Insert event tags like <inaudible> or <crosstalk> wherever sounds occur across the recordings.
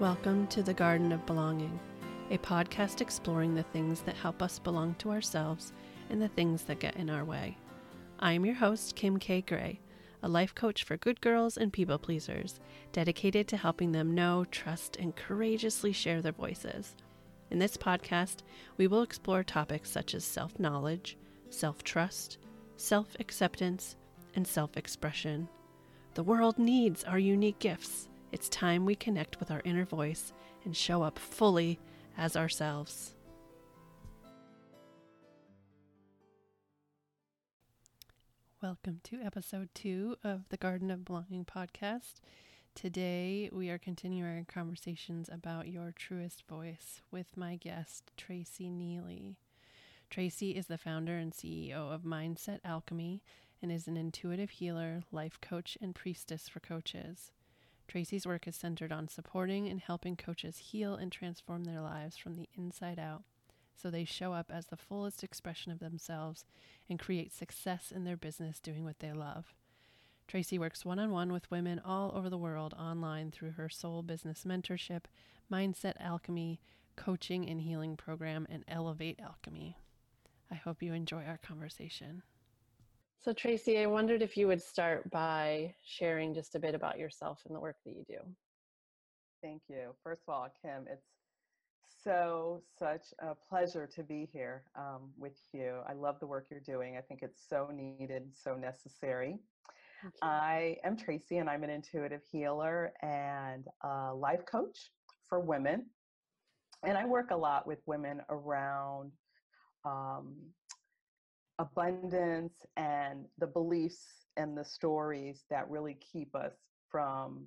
Welcome to the Garden of Belonging, a podcast exploring the things that help us belong to ourselves and the things that get in our way. I am your host, Kim K. Gray, a life coach for good girls and people pleasers, dedicated to helping them know, trust, and courageously share their voices. In this podcast, we will explore topics such as self knowledge, self trust, self acceptance, and self expression. The world needs our unique gifts it's time we connect with our inner voice and show up fully as ourselves. Welcome to episode two of the Garden of Belonging podcast. Today, we are continuing our conversations about your truest voice with my guest, Tracy Neely. Tracy is the founder and CEO of Mindset Alchemy and is an intuitive healer, life coach, and priestess for coaches. Tracy's work is centered on supporting and helping coaches heal and transform their lives from the inside out so they show up as the fullest expression of themselves and create success in their business doing what they love. Tracy works one on one with women all over the world online through her Soul Business Mentorship, Mindset Alchemy, Coaching and Healing Program, and Elevate Alchemy. I hope you enjoy our conversation. So, Tracy, I wondered if you would start by sharing just a bit about yourself and the work that you do. Thank you. First of all, Kim, it's so, such a pleasure to be here um, with you. I love the work you're doing. I think it's so needed, so necessary. I am Tracy, and I'm an intuitive healer and a life coach for women. And I work a lot with women around um, abundance and the beliefs and the stories that really keep us from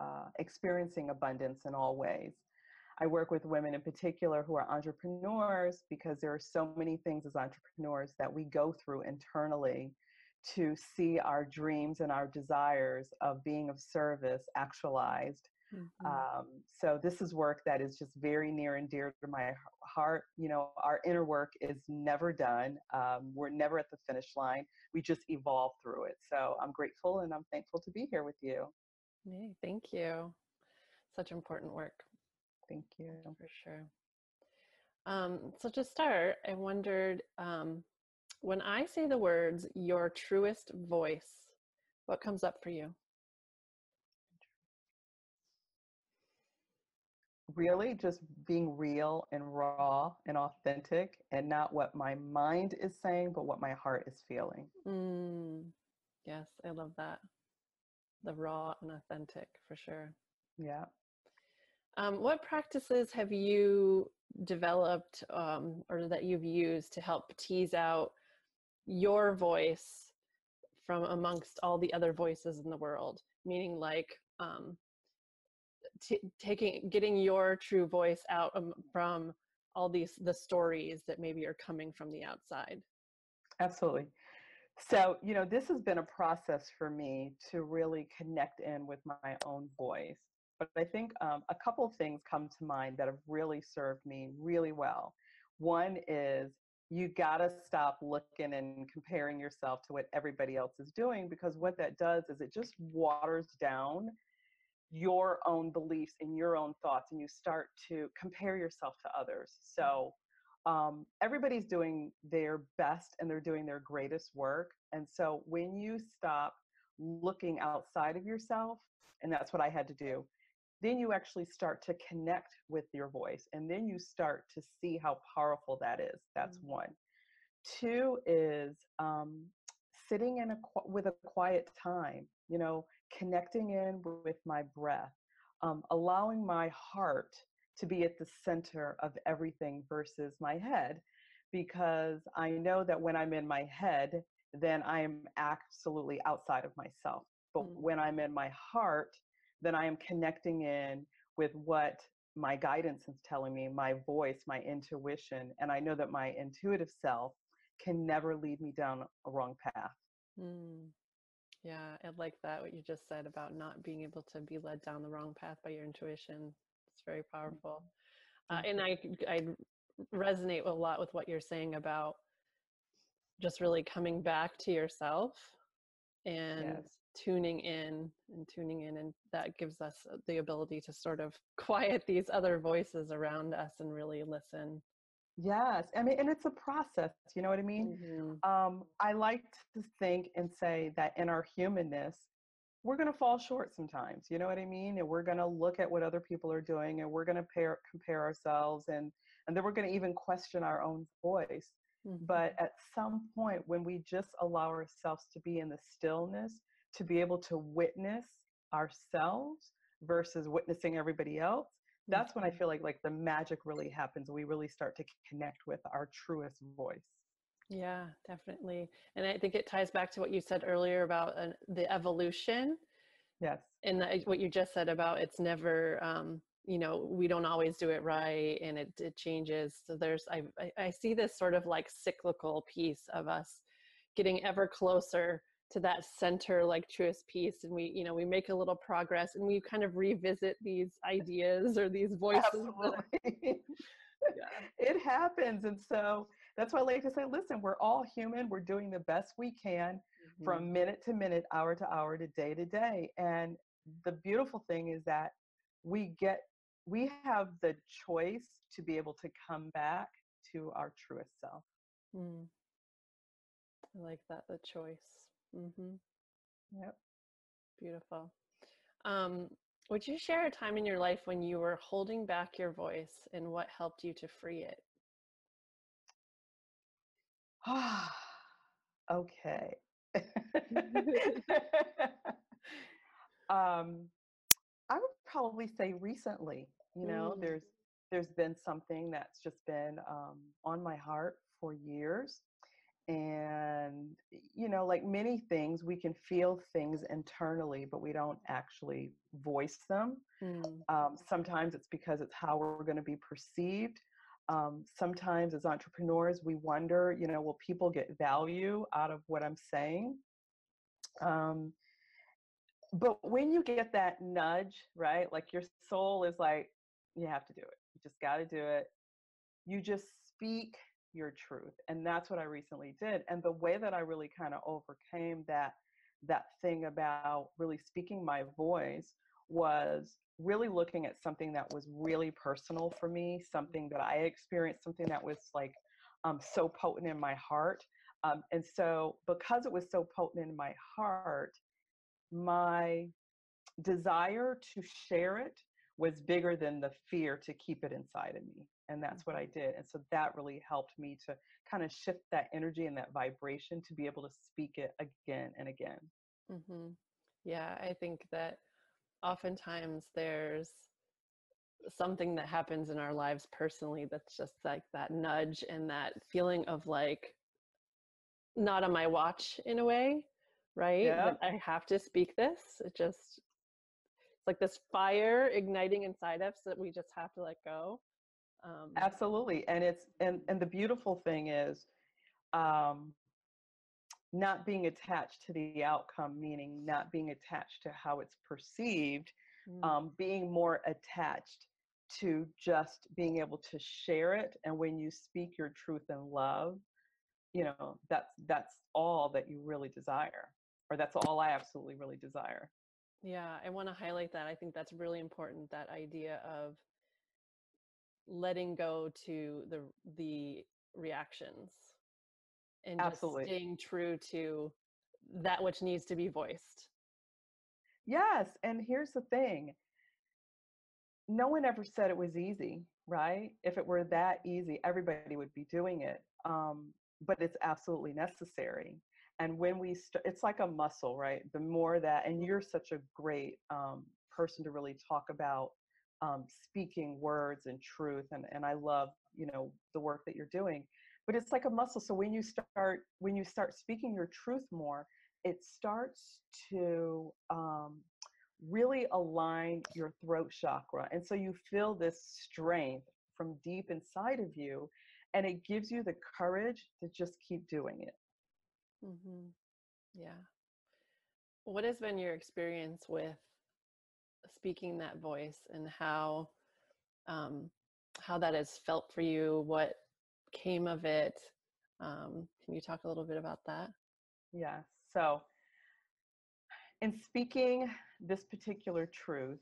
uh, experiencing abundance in all ways. I work with women in particular who are entrepreneurs because there are so many things as entrepreneurs that we go through internally to see our dreams and our desires of being of service actualized Mm-hmm. Um, so this is work that is just very near and dear to my heart. You know, our inner work is never done. Um, we're never at the finish line. We just evolve through it. So I'm grateful and I'm thankful to be here with you. Hey, thank you. Such important work. Thank you. For sure. Um, so to start, I wondered um, when I say the words "your truest voice," what comes up for you? Really just being real and raw and authentic and not what my mind is saying but what my heart is feeling. Mm, yes i love that. The raw and authentic for sure. Yeah. Um, what practices have you developed um, or that you've used to help tease out your voice from amongst all the other voices in the world? Meaning like um, t- taking getting your true voice out um, from all these the stories that maybe are coming from the outside. Absolutely. So you know this has been a process for me to really connect in with my own voice but i think um, a couple things come to mind that have really served me really well. One is you got to stop looking and comparing yourself to what everybody else is doing because what that does is it just waters down your own beliefs and your own thoughts and you start to compare yourself to others. So um, everybody's doing their best and they're doing their greatest work and so when you stop looking outside of yourself and that's what i had to do then you actually start to connect with your voice and then you start to see how powerful that is. That's mm-hmm. one. Two is um, sitting in a with a quiet time you know connecting in with my breath, um, allowing my heart to be at the center of everything versus my head, because I know that when I'm in my head, then I am absolutely outside of myself. But mm. when I'm in my heart, then I am connecting in with what my guidance is telling me, my voice, my intuition. And I know that my intuitive self can never lead me down a wrong path. Mm. Yeah, I like that what you just said about not being able to be led down the wrong path by your intuition. It's very mm-hmm. powerful. Uh, and I I resonate a lot with what you're saying about just really coming back to yourself and yes. tuning in and tuning in and that gives us the ability to sort of <laughs> quiet these other voices around us and really listen yes i mean and it's a process you know what i mean mm-hmm. um, i like to think and say that in our humanness we're going to fall short sometimes you know what i mean and we're going to look at what other people are doing and we're going to pair, compare ourselves and and then we're going to even question our own voice mm-hmm. but at some point when we just allow ourselves to be in the stillness to be able to witness ourselves versus witnessing everybody else that's when i feel like like the magic really happens we really start to connect with our truest voice. Yeah definitely and i think it ties back to what you said earlier about uh, the evolution yes. and the, what you just said about it's never um, you know we don't always do it right and it, it changes so there's I, I see this sort of like cyclical piece of us getting ever closer to that center like truest peace and we you know we make a little progress and we kind of revisit these ideas or these <laughs> voices <laughs> yeah. it happens and so that's why i like to say listen we're all human we're doing the best we can mm-hmm. from minute to minute hour to hour to day to day and the beautiful thing is that we get we have the choice to be able to come back to our truest self mm. i like that the choice Mm-hmm. Yep. Beautiful. Um, would you share a time in your life when you were holding back your voice and what helped you to free it? Ah, <sighs> okay. <laughs> <laughs> um, I would probably say recently. You know, mm. there's there's been something that's just been um, on my heart for years, and you know like many things we can feel things internally but we don't actually voice them. Mm. um, sometimes it's because it's how we're going to be perceived. Um, sometimes as entrepreneurs we wonder you know will people get value out of what i'm saying? Um, but when you get that nudge right like your soul is like you have to do it. You just got to do it. You just speak your truth and that's what i recently did and the way that i really kind of overcame that that thing about really speaking my voice was really looking at something that was really personal for me something that i experienced something that was like um, so potent in my heart um, and so because it was so potent in my heart my desire to share it was bigger than the fear to keep it inside of me and that's what i mm-hmm. did and so that really helped me to kind of shift that energy and that vibration to be able to speak it again and again mm-hmm. yeah i think that oftentimes there's something that happens in our lives personally that's just like that nudge and that feeling of like not on my watch in a way right yeah. i have to speak this it just it's like this fire igniting inside us that we just have to let go um, Absolutely, and it's and and the beautiful thing is, um, not being attached to the outcome, meaning not being attached to how it's perceived, mm. um, being more attached to just being able to share it. And when you speak your truth in love, you know that's that's all that you really desire, or that's all I absolutely really desire. Yeah, I want to highlight that. I think that's really important. That idea of letting go to the the reactions and Absolutely. just staying true to that which needs to be voiced. Yes, and here's the thing. No one ever said it was easy, right? If it were that easy, everybody would be doing it. Um, but it's absolutely necessary. And when we, st- it's like a muscle, right? The more that, and you're such a great um, person to really talk about um, speaking words and truth and, and i love you know the work that you're doing but it's like a muscle so when you start when you start speaking your truth more it starts to um, really align your throat chakra and so you feel this strength from deep inside of you and it gives you the courage to just keep doing it mm-hmm. yeah what has been your experience with speaking that voice and how um, how that has felt for you what came of it um, can you talk a little bit about that yeah so in speaking this particular truth,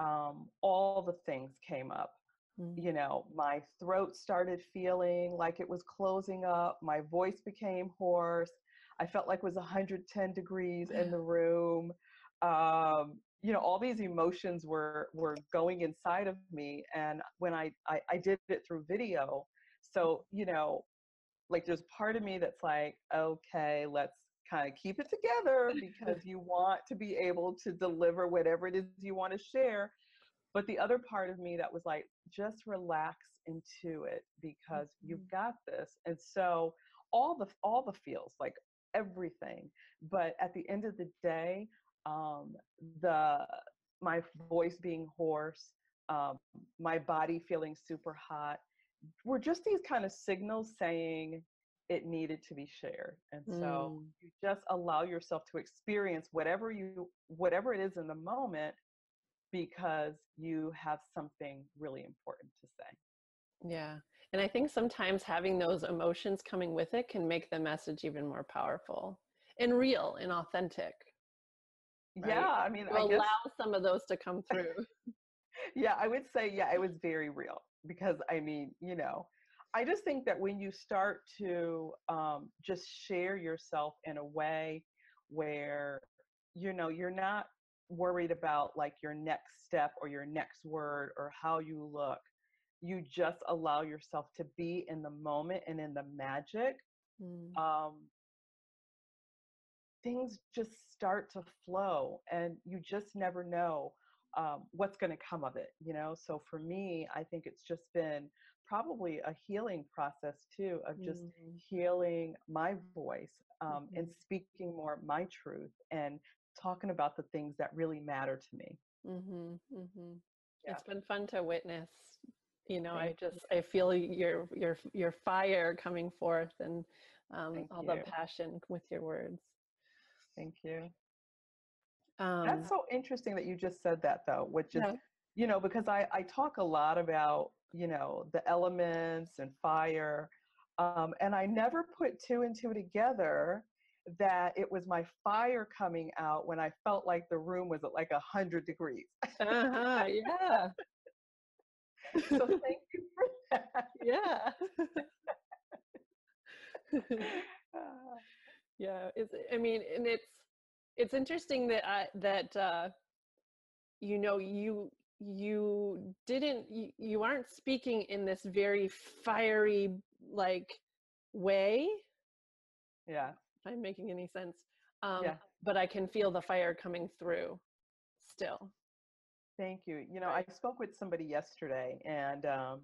um, all the things came up. Mm. You know, my throat started feeling like it was closing up, my voice became hoarse. I felt like it was 110 degrees in the <laughs> room. Um, you know, all these emotions were were going inside of me. And when I, I, I did it through video, so you know, like there's part of me that's like, okay, let's kind of keep it together <laughs> because you want to be able to deliver whatever it is you want to share. But the other part of me that was like, just relax into it because mm-hmm. you've got this. And so all the all the feels, like everything. But at the end of the day, um, the my voice being hoarse, um, my body feeling super hot, were just these kind of signals saying it needed to be shared and so mm. you just allow yourself to experience whatever you whatever it is in the moment because you have something really important to say yeah and i think sometimes having those emotions coming with it can make the message even more powerful and real and authentic right? yeah i mean I allow guess... some of those to come through <laughs> yeah i would say yeah it was very real because i mean you know I just think that when you start to um, just share yourself in a way where you know you're not worried about like your next step or your next word or how you look you just allow yourself to be in the moment and in the magic mm. um, things just start to flow and you just never know um, what's going to come of it you know so for me i think it's just been probably a healing process too of just mm-hmm. healing my voice um, mm-hmm. and speaking more my truth and talking about the things that really matter to me mm-hmm. mm-hmm. Yeah. it's been fun to witness you know Thank i just you. i feel your your your fire coming forth and um, all you. the passion with your words Thank you. Um, That's so interesting that you just said that, though, which is, yeah. you know, because I, I talk a lot about you know, the elements and fire. Um, and I never put two and two together that it was my fire coming out when I felt like the room was at like a hundred degrees. uh-huh, yeah. so thank you for that. Yeah. <laughs> yeah. It's, I mean, and it's, it's interesting that I, that, uh, you know, you, you didn't you, you aren't speaking in this very fiery like way yeah i'm making any sense um yeah. but i can feel the fire coming through still thank you you know i spoke with somebody yesterday and um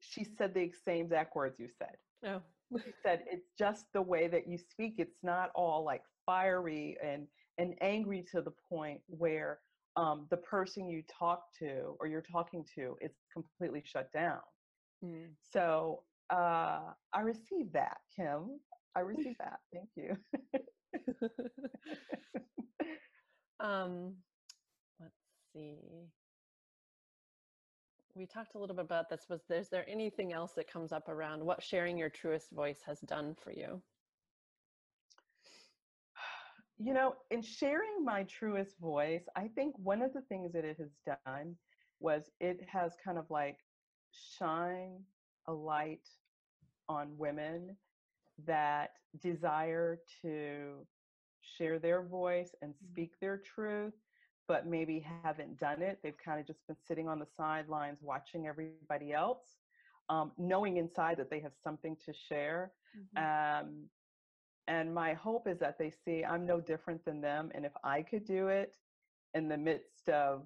she said the same exact words you said oh she said it's just the way that you speak it's not all like fiery and and angry to the point where um, the person you talk to or you're talking to is completely shut down. Mm. So uh, I received that, Kim. I received that. Thank you. <laughs> um, let's see. We talked a little bit about this. Was there's there anything else that comes up around what sharing your truest voice has done for you? <sighs> You know, in sharing my truest voice, I think one of the things that it has done was it has kind of like shine a light on women that desire to share their voice and mm-hmm. speak their truth, but maybe haven't done it. They've kind of just been sitting on the sidelines watching everybody else, um, knowing inside that they have something to share. Mm-hmm. Um, and my hope is that they see I'm no different than them. And if I could do it in the midst of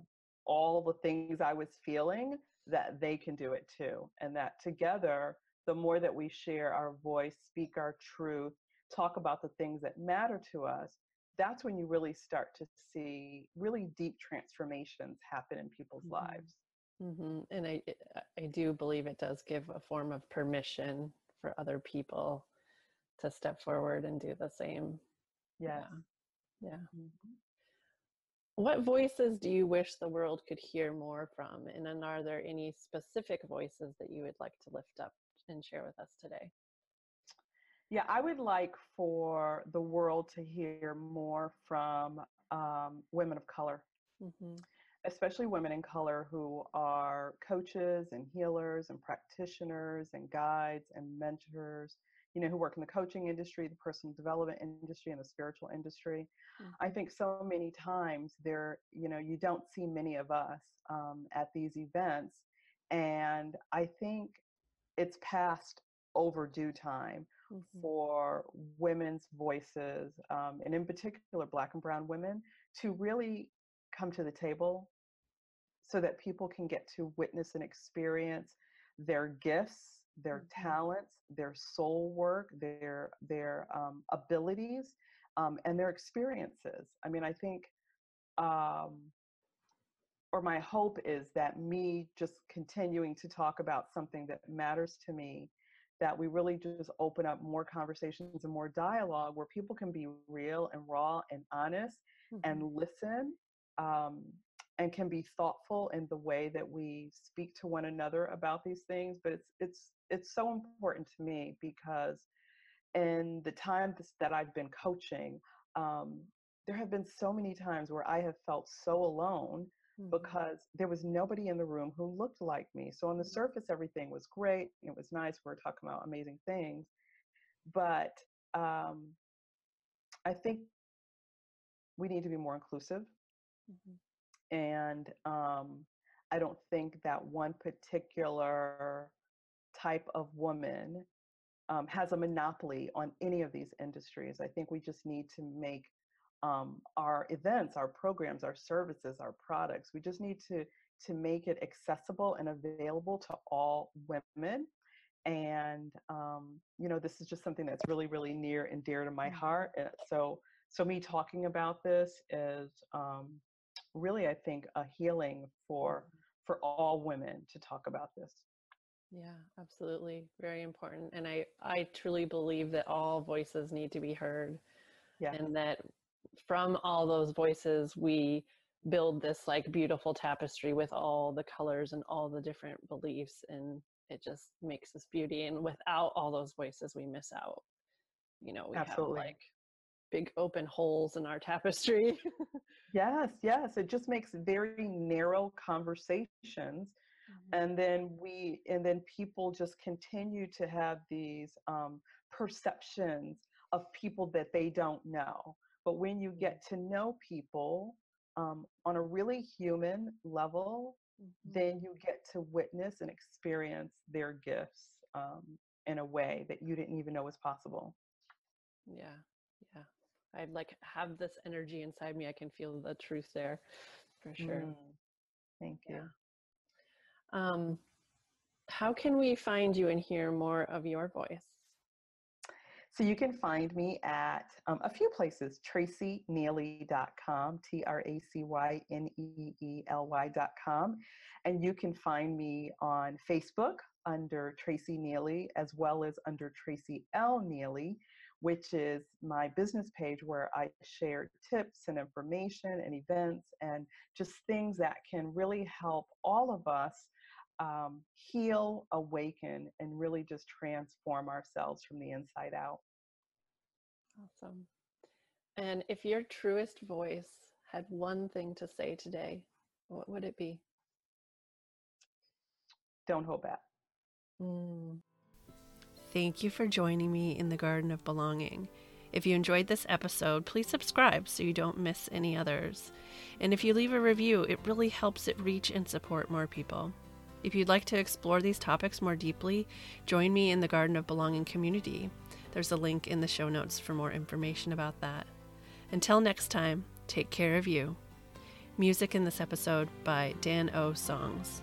all the things I was feeling, that they can do it too. And that together, the more that we share our voice, speak our truth, talk about the things that matter to us, that's when you really start to see really deep transformations happen in people's mm-hmm. lives. Mm-hmm. And I, I do believe it does give a form of permission for other people to step forward and do the same. Yes. Yeah. yeah. Mm-hmm. What voices do you wish the world could hear more from? And then are there any specific voices that you would like to lift up and share with us today? Yeah, I would like for the world to hear more from um, women of color, Mm-hmm. especially women in color who are coaches and healers and practitioners and guides and mentors, you know, who work in the coaching industry, the personal development industry, and the spiritual industry. I Mm-hmm. think so many times there, you know, you don't see many of us um, at these events. And I think it's past overdue time Mm-hmm. for women's voices, um, and in particular, Black and Brown women, to really come to the table so that people can get to witness and experience their gifts, their Mhm. talents, their soul work, their their um, abilities, um, and their experiences. I mean, I think, um, or my hope is that me just continuing to talk about something that matters to me, that we really just open up more conversations and more dialogue where people can be real and raw and honest and Mm-hmm. listen um, and can be thoughtful in the way that we speak to one another about these things but it's it's it's so important to me because in the time that i've been coaching um, there have been so many times where i have felt so alone Mm-hmm. because there was nobody in the room who looked like me so on the Mhm. surface everything was great it was nice we were talking about amazing things but um, i think we need to be more inclusive Mm-hmm. and um, I don't think that one particular type of woman um, has a monopoly on any of these industries. I think we just need to make um, our events, our programs, our services, our products. We just need to to make it accessible and available to all women. And um, you know, this is just something that's really, really near and dear to my Mhm. heart. And so, so me talking about this is um, really, I think, a healing for for all women to talk about this. Yeah, absolutely. Very important. And I, I truly believe that all voices need to be heard Yeah. and that from all those voices, we build this like beautiful tapestry with all the colors and all the different beliefs. And it just makes this beauty. And without all those voices, we miss out. You know, we Absolutely. have like big open holes in our tapestry. <laughs> Yes, yes. It just makes very narrow conversations and then we and then people just continue to have these um, perceptions of people that they don't know but when you get to know people um, on a really human level Mhm. then you get to witness and experience their gifts um, in a way that you didn't even know was possible Yeah, yeah. I like have this energy inside me. I can feel the truth there for sure. Mm, thank you Yeah. Um, how can we find you and hear more of your voice? So you can find me at um, a few places, tracyneely.com, T R A C Y N E E L Y.com. And you can find me on Facebook under Tracy Neely, as well as under Tracy L. Neely, which is my business page where I share tips and information and events and just things that can really help all of us um, heal, awaken, and really just transform ourselves from the inside out. Awesome. And if your truest voice had one thing to say today, what would it be? Don't hold back. Mm. Thank you for joining me in the Garden of Belonging. If you enjoyed this episode, please subscribe so you don't miss any others. And if you leave a review, it really helps it reach and support more people. If you'd like to explore these topics more deeply, join me in the Garden of Belonging community. There's a link in the show notes for more information about that. Until next time, take care of you. Music in this episode by Dan O Songs.